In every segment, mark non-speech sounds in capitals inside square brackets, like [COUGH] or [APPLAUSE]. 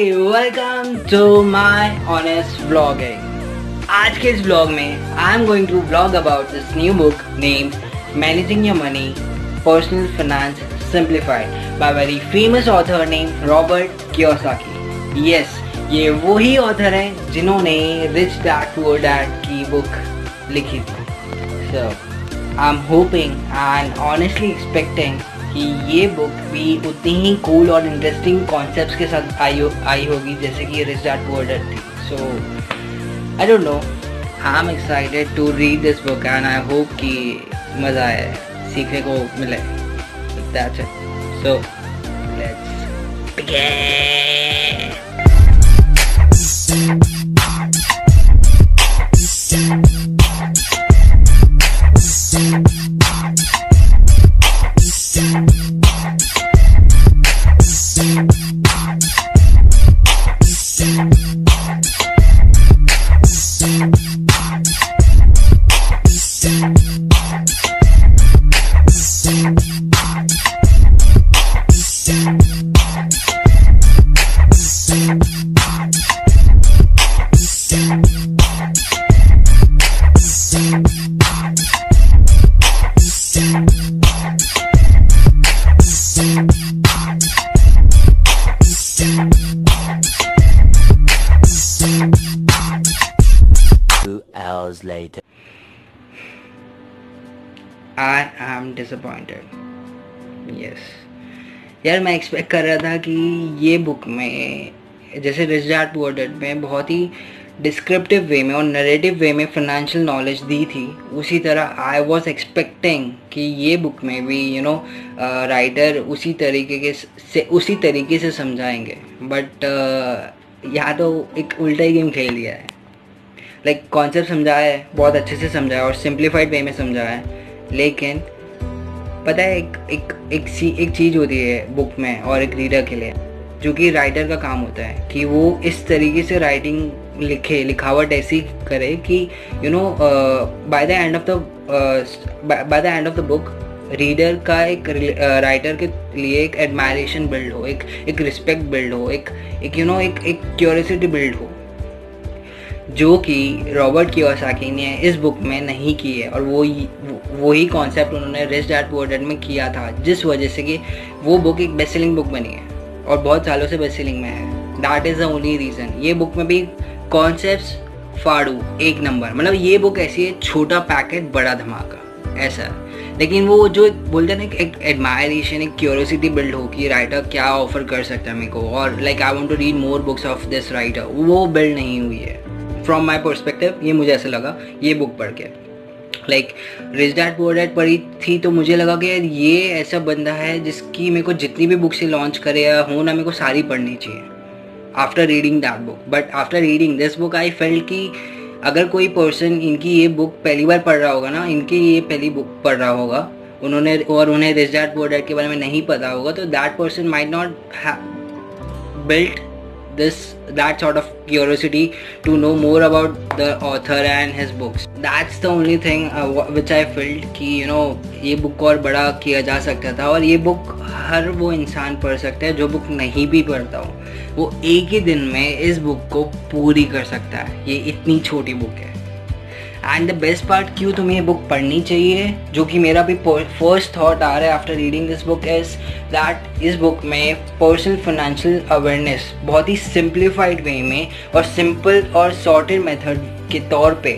welcome to my honest vlogging. आज के इस ब्लॉग में I am going to blog about this new book name managing your money personal finance simplified by very famous author name Robert Kiyosaki yes ये वही author हैं जिन्होंने rich dad poor dad की book लिखी थी so I am hoping and honestly expecting कि ये book भी उतनी ही कूल और इंटरेस्टिंग कॉन्सेप्ट्स के साथ आई हो, आई होगी, जैसे कि पुअर डैड थी। So I don't know I am excited to read this book and I hope कि मज़ा आए सीखने को मिले। That's it so let's begin hours later. I am disappointed yes यार मैं एक्सपेक्ट कर रहा था कि ये बुक में जैसे रिच डैड पुअर डैड में बहुत ही डिस्क्रिप्टिव वे में और नरेटिव वे में फाइनेंशियल नॉलेज दी थी उसी तरह आई वाज एक्सपेक्टिंग कि ये बुक में भी यू नो राइटर उसी तरीके के से उसी तरीके से समझाएँगे। बट uh, यहाँ तो एक उल्टा ही गेम खेल दिया है। लाइक कॉन्सेप्ट समझाया है, बहुत अच्छे से समझाया और सिंप्लीफाइड वे में समझाया है। लेकिन, पता है, एक एक एक सी, एक चीज़ होती है बुक में और एक रीडर के लिए, जो कि राइटर का काम होता है, कि वो इस तरीके से राइटिंग लिखे, लिखावट ऐसी करे कि you know by the end of the by the end of the book reader का एक राइटर के लिए एक एडमायरेशन बिल्ड हो, एक एक रिस्पेक्ट बिल्ड हो, एक एक यू नो एक एक क्यूरियोसिटी बिल्ड हो। जो कि रॉबर्ट कियोसाकी ने इस बुक में नहीं की है और वो वही कॉन्सेप्ट उन्होंने रिच डैड पुअर डैड में किया था, जिस वजह से कि वो बुक एक बेस्ट सेलिंग बुक बनी है और बहुत सालों से बेस्ट सेलिंग में है। That is the only reason ये बुक में भी कॉन्सेप्ट फाड़ू, एक नंबर मतलब ये बुक ऐसी है, छोटा पैकेट बड़ा धमाका. ऐसा लेकिन वो जो बोलते हैं ना, एक एडमायरेशन एक क्यूरियोसिटी बिल्ड हो कि राइटर क्या ऑफ़र कर सकता है मेरे को. और like I want to read more books of this writer वो बिल्ड नहीं हुई है. फ्रॉम माई परस्पेक्टिव ये मुझे ऐसा लगा, ये बुक पढ़ के। Like rich dad poor dad पढ़ी थी तो मुझे लगा कि ये ऐसा बंदा है जिसकी मेरे को जितनी भी बुक्स लॉन्च करे या हो ना, मेरे को सारी पढ़नी चाहिए। After reading that book but after reading this book I felt कि अगर कोई पर्सन इनकी ये बुक पहली बार पढ़ रहा होगा ना, इनकी ये पहली बुक पढ़ रहा होगा, उन्होंने और उन्हें रिच डैड पुअर डैड के बारे में नहीं पता होगा तो that person might not built this that sort of curiosity to know more about the author and his books that's the only thing uh, which i felt कि you know ये ko और बड़ा किया जा सकता था और ये book हर वो इंसान पढ़ सकता है जो book नहीं भी पढ़ता हो वो एक ही दिन में इस book को पूरी कर सकता है ये इतनी छोटी book है एंड द बेस्ट पार्ट क्यों तुम्हें ये बुक पढ़नी चाहिए? जो कि मेरा भी फ़र्स्ट थॉट आ रहा है after reading this book is that इस बुक में पर्सनल फाइनेंशियल अवेयरनेस बहुत ही सिंप्लीफाइड वे में और सिंपल और सॉर्टेड मेथड के तौर पे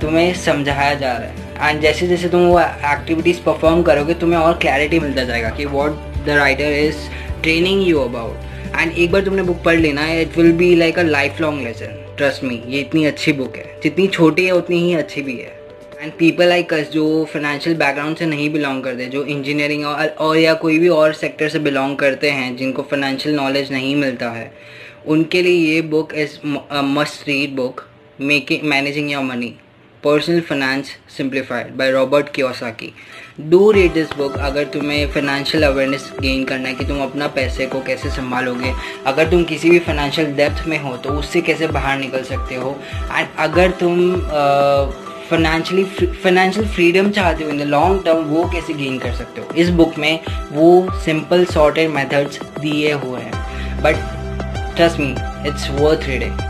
तुम्हें समझाया जा रहा है। एंड जैसे जैसे तुम वो एक्टिविटीज़ परफॉर्म करोगे, तुम्हें और क्लैरिटी मिलता जाएगा कि what the writer is training you about and एक बार तुमने बुक पढ़ लेना है it will be like a lifelong lesson trust me ये इतनी अच्छी बुक है। जितनी छोटी है उतनी ही अच्छी भी है। एंड पीपल लाइक अस जो फाइनेंशियल बैकग्राउंड से नहीं बिलोंग करते जो इंजीनियरिंग और, और या कोई भी और सेक्टर से बिलोंग करते हैं जिनको फाइनेंशियल नॉलेज नहीं मिलता है उनके लिए ये book is must read book making managing your money personal finance simplified by Robert Kiyosaki do read this book अगर तुम्हें फाइनेंशियल अवेयरनेस गेन करना है कि तुम अपना पैसे को कैसे संभालोगे अगर तुम किसी भी फाइनेंशियल डेप्थ में हो तो उससे कैसे बाहर निकल सकते हो? एंड अगर तुम फाइनेंशियली फाइनेंशियल फ्रीडम चाहते हो इन द लॉन्ग टर्म वो कैसे गेन कर सकते हो? इस बुक में वो सिंपल शॉर्ट सॉर्टेड मेथड्स दिए हुए हैं। But trust me it's worth reading.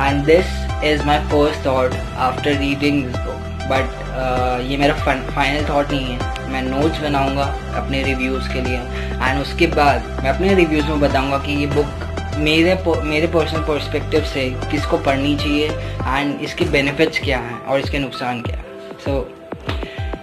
And this is my first thought after reading this book uh, ये मेरा फाइनल थाट नहीं है। मैं नोट्स बनाऊँगा अपने रिव्यूज़ के लिए। एंड उसके बाद मैं अपने रिव्यूज़ में बताऊँगा कि ये बुक मेरे मेरे पर्सनल पर्सपेक्टिव से किसको पढ़नी चाहिए एंड इसके बेनिफिट्स क्या हैं और इसके नुकसान क्या सो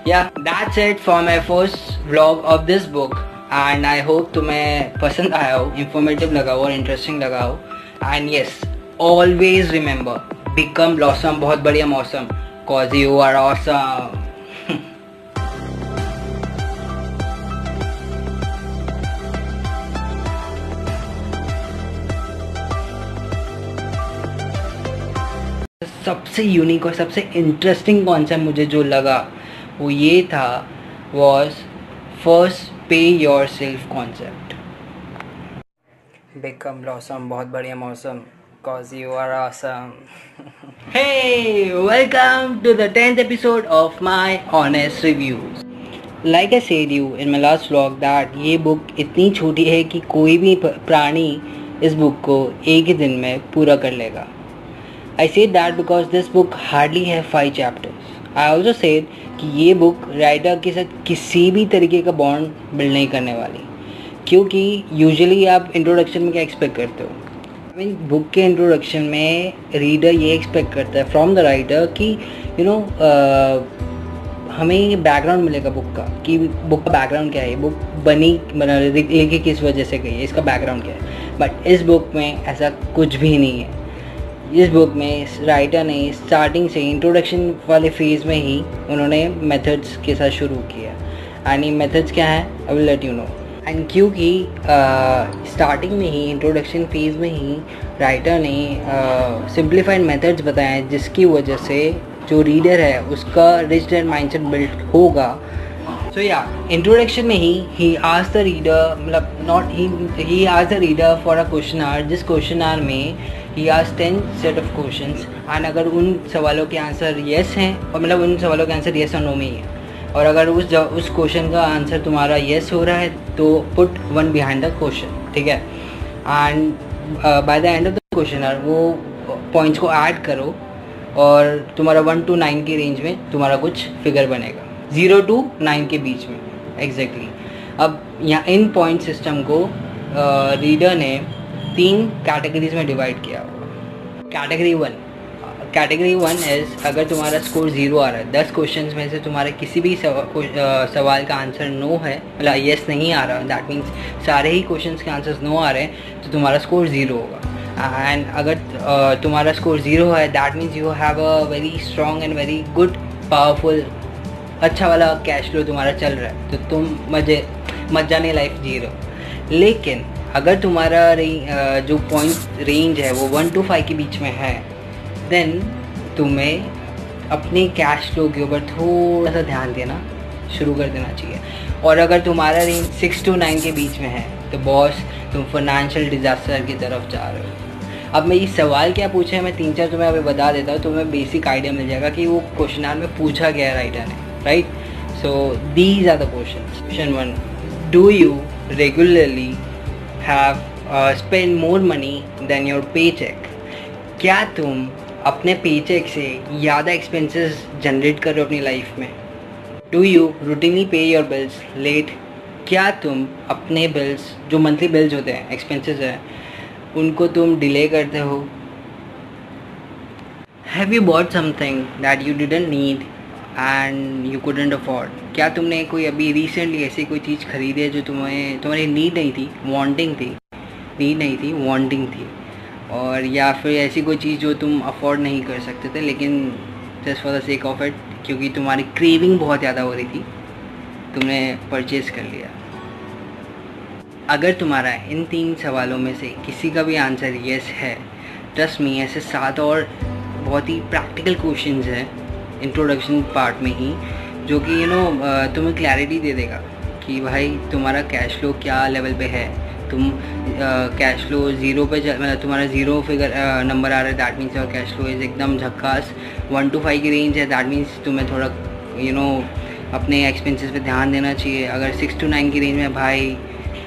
या that's it for my first vlog of this book and I hope तुम्हें पसंद आया हो इंफॉर्मेटिव लगा हो और इंटरेस्टिंग लगा हो। And yes always remember become blossom बहुत बढ़िया मौसम। कॉज यू आर ऑसम सबसे यूनिक और सबसे इंटरेस्टिंग कॉन्सेप्ट मुझे जो लगा वो ये था was first pay yourself concept become blossom बहुत बढ़िया मौसम cause you are awesome. [LAUGHS] hey, welcome to the 10th episode of my honest reviews. Like I said you in my last vlog that ये बुक इतनी छोटी है कि कोई भी प्राणी इस बुक को एक ही दिन में पूरा कर लेगा I said that because this book hardly have five chapters. I also said कि ये बुक राइटर के साथ किसी भी तरीके का बॉन्ड बिल्ड नहीं करने वाली। क्योंकि यूजुअली आप इंट्रोडक्शन में क्या एक्सपेक्ट करते हो? आई मीन बुक के इंट्रोडक्शन में रीडर ये एक्सपेक्ट करता है फ्रॉम द राइटर कि यू नो हमें बैकग्राउंड मिलेगा बुक का कि बुक का बैकग्राउंड क्या है? बुक बनी बना लिखी किस वजह से गई है? इसका बैकग्राउंड क्या है? बट इस बुक में ऐसा कुछ भी नहीं है। इस बुक में राइटर ने स्टार्टिंग से इंट्रोडक्शन वाले फ़ेज़ में ही उन्होंने मेथड्स के साथ शुरू किया। एंड ये मेथड्स क्या है? I will let you know and क्योंकि स्टार्टिंग में ही इंट्रोडक्शन फ़ेज़ में ही राइटर ने सिंप्लीफाइड मेथड्स बताए जिसकी वजह से जो रीडर है, उसका रिच एंड माइंडसेट बिल्ड होगा। सो या इंट्रोडक्शन में ही ही आज द रीडर मतलब नॉट ही आज the reader for a question are जिस क्वेश्चन आर में ही आज ten set of question and अगर उन सवालों के आंसर येस हैं, और मतलब उन सवालों के आंसर येस और नो में ही है। और अगर उस उस क्वेश्चन का आंसर तुम्हारा येस हो रहा है तो put one behind the question ठीक है? And by the end of the question वो पॉइंट्स को ऐड करो, और तुम्हारा वन टू नाइन के रेंज में तुम्हारा कुछ फिगर बनेगा। ज़ीरो टू नाइन के बीच में एग्जैक्टली exactly. अब यहाँ इन पॉइंट सिस्टम को रीडर ने तीन कैटेगरीज में डिवाइड किया हुआ। Category one category one is अगर तुम्हारा स्कोर ज़ीरो आ रहा है, दस क्वेश्चन में से तुम्हारे किसी भी सवाल का आंसर नो है मतलब येस नहीं आ रहा दैट मीन्स सारे ही क्वेश्चन के आंसर्स नो आ रहे हैं तो तुम्हारा स्कोर ज़ीरो होगा। एंड अगर तुम्हारा स्कोर ज़ीरो है that means you have a very strong and very good powerful अच्छा वाला कैश फ्लो तुम्हारा चल रहा है तो तुम मज़े मजाने लाइफ जी रहे हो लेकिन अगर तुम्हारा जो पॉइंट रेंज है, वो वन टू फाइव के बीच में है देन तुम्हें अपने कैश फ्लो के ऊपर थोड़ा सा ध्यान देना शुरू कर देना चाहिए। और अगर तुम्हारा रेंज सिक्स टू नाइन के बीच में है तो बॉस तुम फाइनेंशियल डिज़ास्टर की तरफ़ जा रहे हो। अब मैं ये सवाल क्या पूछा है, मैं तीन चार तुम्हें अभी बता देता हूँ, तुम्हें बेसिक आइडिया मिल जाएगा कि वो क्वेश्चन में पूछा गया राइटर ने right so these are the question question one do you regularly have uh, spent more money than your paycheck. क्या तुम अपने पेचेक से ज़्यादा एक्सपेंसेस जनरेट कर रहे हो अपनी लाइफ में? Do you routinely pay your bills late क्या तुम अपने बिल्स जो मंथली बिल्स होते हैं एक्सपेंसेस हैं उनको तुम डिले करते हो? Have you bought something that you didn't need and you couldn't afford क्या तुमने कोई अभी रिसेंटली ऐसी कोई चीज़ खरीदी है जो तुम्हें, तुम्हारी नीड नहीं थी वांटिंग थी? नीड नहीं थी वांटिंग थी। और या फिर ऐसी कोई चीज़ जो तुम अफोर्ड नहीं कर सकते थे, लेकिन just for the sake of it क्योंकि तुम्हारी क्रेविंग बहुत ज़्यादा हो रही थी, तुमने परचेज़ कर लिया। अगर तुम्हारा इन तीन सवालों में से किसी का भी आंसर येस है ट्रस्ट मी ऐसे सात और बहुत ही प्रैक्टिकल क्वेश्चंस हैं इंट्रोडक्शन पार्ट में ही। जो कि यू नो तुम्हें क्लैरिटी दे देगा कि भाई तुम्हारा कैश फ्लो क्या लेवल पे है। तुम कैश फ्लो ज़ीरो पे मतलब तुम्हारा ज़ीरो फिगर नंबर आ रहा है दैट मीन्स और कैश फ्लो इज़ एकदम झक्कास। वन टू फाइव की रेंज है दैट मीन्स तुम्हें थोड़ा यू नो अपने एक्सपेंसेस पे ध्यान देना चाहिए। अगर सिक्स टू नाइन की रेंज में, भाई,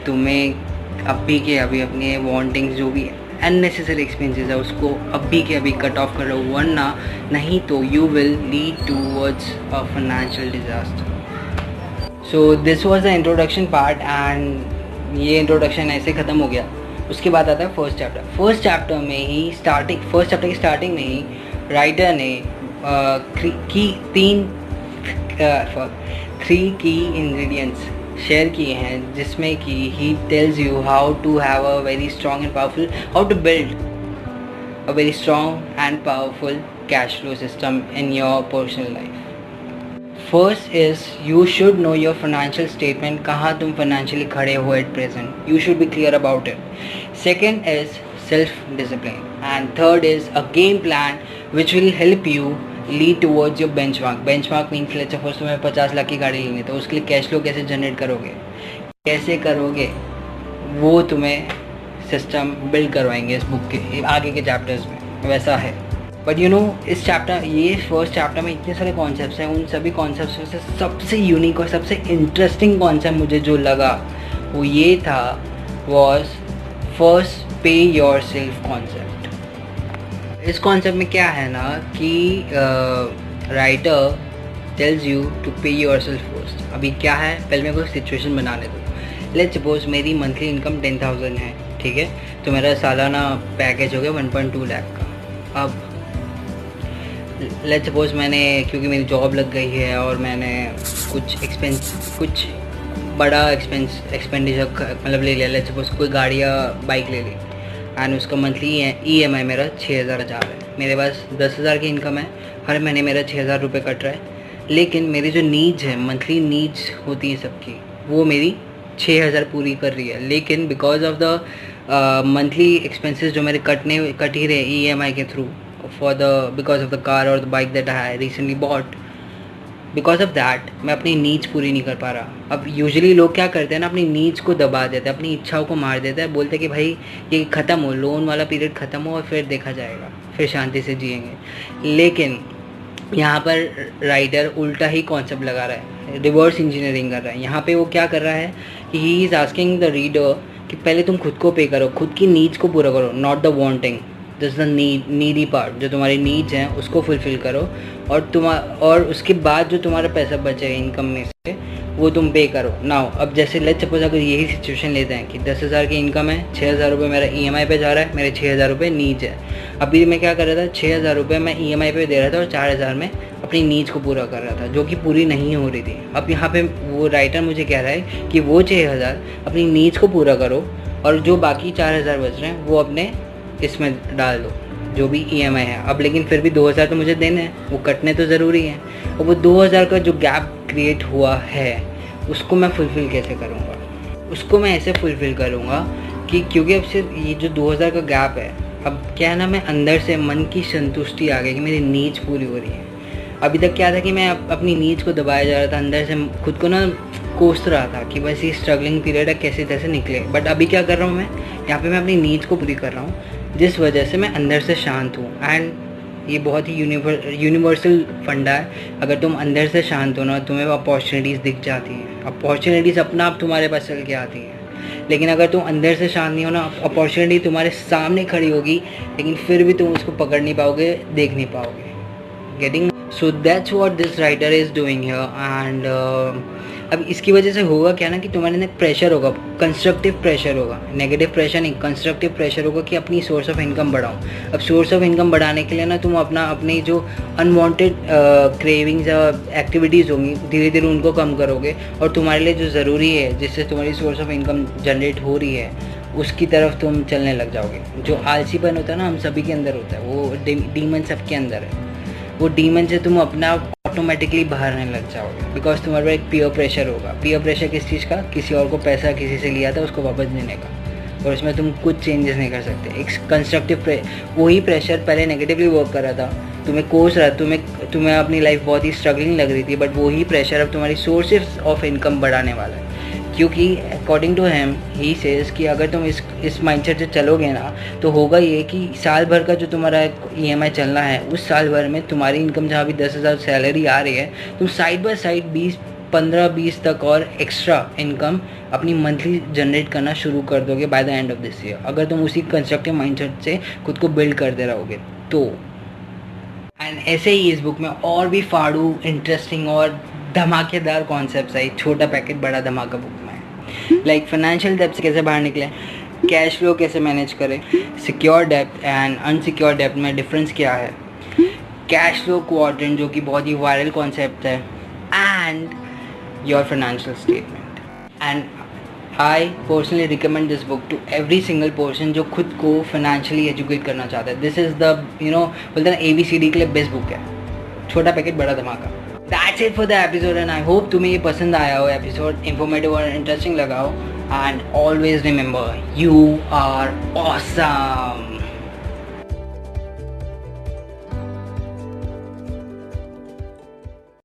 तुम्हें अभी के अभी अपने वांटिंग्स जो भी अननेसेसरी एक्सपेंसेस है उसको अभी के अभी कट ऑफ़ करो वरना नहीं तो you will lead towards a financial disaster so this was the introduction part and ये इंट्रोडक्शन ऐसे ख़त्म हो गया। उसके बाद आता है फ़र्स्ट चैप्टर फ़र्स्ट चैप्टर में ही स्टार्टिंग फ़र्स्ट चैप्टर की स्टार्टिंग में ही राइटर ने की तीन थ्री की इंग्रेडिएंट्स शेयर किए हैं, जिसमें कि ही tells you how to have a very strong and powerful how to build a very strong and powerful cash flow system in your personal life first is you should know your financial statement कहाँ तुम financially खड़े हो at present you should be clear about it second is self discipline and third is a game plan which will help you lead towards your benchmark benchmark mean let's suppose तुम्हें पचास लाख की गाड़ी लेनी है तो उसके लिए कैश फ्लो कैसे जनरेट करोगे? कैसे करोगे? वो तुम्हें सिस्टम बिल्ड करवाएँगे इस बुक के, आगे के चैप्टर्स में। वैसा है। बट यू नो इस चैप्टर ये फ़र्स्ट चैप्टर में इतने सारे कॉन्सेप्ट्स हैं, उन सभी कॉन्सेप्ट्स में से सबसे यूनिक और सबसे इंटरेस्टिंग कॉन्सेप्ट मुझे जो लगा, वो ये था was first pay yourself concept इस कॉन्सेप्ट में क्या है ना कि writer tells you to pay yourself first अभी क्या है? पहले मेरे को सिचुएशन बनाने दो। लेट सपोज़ मेरी मंथली इनकम टेन थाउज़ेंड है, ठीक है? तो मेरा सालाना पैकेज हो गया वन पॉइंट टू लैख का। अब लेट सपोज़ मैंने, क्योंकि मेरी जॉब लग गई है और मैंने कुछ एक्सपेंस कुछ बड़ा एक्सपेंस एक्सपेंडिचर मतलब ले लिया। लेट सपोज़ कोई गाड़ी या बाइक ले ली। एंड उसका मंथली ई एम आई मेरा छः हज़ार जा रहा है। मेरे पास दस हज़ार की इनकम है, हर महीने मेरा छः हज़ार रुपये कट रहा है। लेकिन मेरी जो नीड्स है मंथली नीड्स होती हैं सबकी, वो मेरी छः हज़ार पूरी कर रही है। लेकिन because of the monthly expenses जो मेरे कटने, कट ही रहे ई एम आई के through for the because of the car और the bike that I recently bought because of that मैं अपनी नीड्स पूरी नहीं कर पा रहा। अब यूजली लोग क्या करते हैं ना, अपनी नीड्स को दबा देते हैं, अपनी इच्छाओं को मार देते हैं, बोलते हैं कि भाई, ये ख़त्म हो, लोन वाला पीरियड ख़त्म हो और फिर देखा जाएगा, फिर शांति से जिएँगे। लेकिन यहाँ पर राइडर उल्टा ही कॉन्सेप्ट लगा रहा है रिवर्स इंजीनियरिंग कर रहा है। यहाँ पे वो क्या कर रहा है कि he is asking the reader कि पहले तुम खुद को पे करो, खुद की नीड्स को पूरा करो not the wanting this the need needy part जो तुम्हारी नीड्स हैं, उसको फुलफ़िल करो और तुम और उसके बाद जो तुम्हारा पैसा बचेगा इनकम में से, वो तुम पे करो। नाउ अब जैसे लेट सपोज़ अगर यही सिचुएशन लेते हैं कि दस हज़ार की इनकम है छः हज़ार रुपये मेरा ई एम आई पे जा रहा है, मेरे छः हज़ार रुपये नीड्स है। अभी मैं क्या कर रहा था छः हज़ार रुपये मैं ई एम आई पे दे रहा था और चार हज़ार में अपनी नीड्स को पूरा कर रहा था, जो कि पूरी नहीं हो रही थी। अब यहाँ पे वो राइटर मुझे कह रहा है कि वो छः हज़ार अपनी नीड्स को पूरा करो और जो बाकी चार हज़ार बच रहे हैं, वो अपने इसमें डाल दो, जो भी ई e है। अब लेकिन फिर भी 2000 तो मुझे देने हैं, वो कटने तो ज़रूरी हैं। और वो 2000 का जो गैप क्रिएट हुआ है, उसको मैं फुलफ़िल कैसे करूँगा? उसको मैं ऐसे फुलफ़िल करूँगा कि क्योंकि अब सिर्फ़ ये जो 2000 का गैप है, अब क्या है ना, मैं अंदर से मन की संतुष्टि आ गई कि मेरी नीच पूरी हो रही है। अभी तक क्या था कि मैं अपनी नीच को दबाया जा रहा था, अंदर से खुद को ना कोस रहा था कि बस ये स्ट्रगलिंग पीरियड है, कैसे तैसे निकले। बट अभी क्या कर रहा हूँ मैं? यहाँ पे मैं अपनी नीड्स को पूरी कर रहा हूँ, जिस वजह से मैं अंदर से शांत हूँ। एंड ये बहुत ही यूनिवर्सल फंडा है। अगर तुम अंदर से शांत हो ना, तुम्हें अपॉर्चुनिटीज़ दिख जाती हैं। अपॉर्चुनिटीज़ अपना आप तुम्हारे पास चल के आती हैं। लेकिन अगर तुम अंदर से शांत नहीं हो ना अपॉर्चुनिटी तुम्हारे सामने खड़ी होगी, लेकिन फिर भी तुम उसको पकड़ नहीं पाओगे, देख नहीं पाओगे। Getting so that's what this writer is doing and अब इसकी वजह से होगा क्या ना कि तुम्हारे ना प्रेशर होगा कंस्ट्रक्टिव प्रेशर होगा। नेगेटिव प्रेशर नहीं कंस्ट्रक्टिव प्रेशर होगा कि अपनी सोर्स ऑफ़ इनकम बढ़ाओ अब सोर्स ऑफ़ इनकम बढ़ाने के लिए ना तुम अपना, अपनी जो अनवांटेड क्रेविंग्स या एक्टिविटीज़ होंगी धीरे धीरे उनको कम करोगे और तुम्हारे लिए जो ज़रूरी है, जिससे तुम्हारी सोर्स ऑफ़ इनकम जनरेट हो रही है, उसकी तरफ़ तुम चलने लग जाओगे। जो आलसीपन होता है ना, हम सभी के अंदर होता है, वो डीमन सबके अंदर है। वो डीमन से तुम अपना ऑटोमेटिकली बाहर आने लग जाओगे। बिकॉज़ तुम्हारे पास एक पियर प्रेशर होगा। पियर प्रेशर किस चीज़ का? किसी और को पैसा किसी से लिया था, उसको वापस देने का। और उसमें तुम कुछ चेंजेस नहीं कर सकते। एक कंस्ट्रक्टिव प्रे वही प्रेशर पहले नेगेटिवली वर्क कर रहा था। तुम्हें कोर्स रहा, तुम्हें तुम्हें अपनी लाइफ बहुत ही स्ट्रगलिंग लग रही थी बट वही प्रेशर अब तुम्हारी सोर्सेज ऑफ़ इनकम बढ़ाने वाला है। क्योंकि according to him he says कि अगर तुम इस इस माइंडसेट से चलोगे ना तो होगा ये कि साल भर का जो तुम्हारा ई एम आई चलना है, उस साल भर में तुम्हारी इनकम जहाँ भी दस हज़ार सैलरी आ रही है, तुम साइड बाय साइड बीस, पंद्रह, बीस तक और एक्स्ट्रा इनकम अपनी मंथली जनरेट करना शुरू कर दोगे by the end of this year अगर तुम उसी कंस्ट्रक्टिव माइंडसेट से खुद को बिल्ड करते रहोगे तो। एंड ऐसे ही इस बुक में और भी फाड़ू इंटरेस्टिंग और धमाकेदार कॉन्सेप्ट आई, छोटा पैकेट बड़ा धमाका बुक लाइक फाइनेंशियल डेप्थ से कैसे बाहर निकले? कैश फ्लो कैसे मैनेज करें? Secure depth and unsecure depth में डिफरेंस क्या है? कैश फ्लो क्वाड्रेंट जो कि बहुत ही वायरल कॉन्सेप्ट है and your financial statement and I personally recommend this book to every single person जो खुद को फाइनेंशियली एजुकेट करना चाहता है. This is the you know बोलते हैं ए बी सी डी के लिए बेस्ट बुक है. छोटा पैकेट बड़ा धमाका. That's it for the episode and I hope तुम्हें ये पसंद आया हो एपिसोड इन्फॉर्मेटिव और इंटरेस्टिंग लगा हो. And always remember you are awesome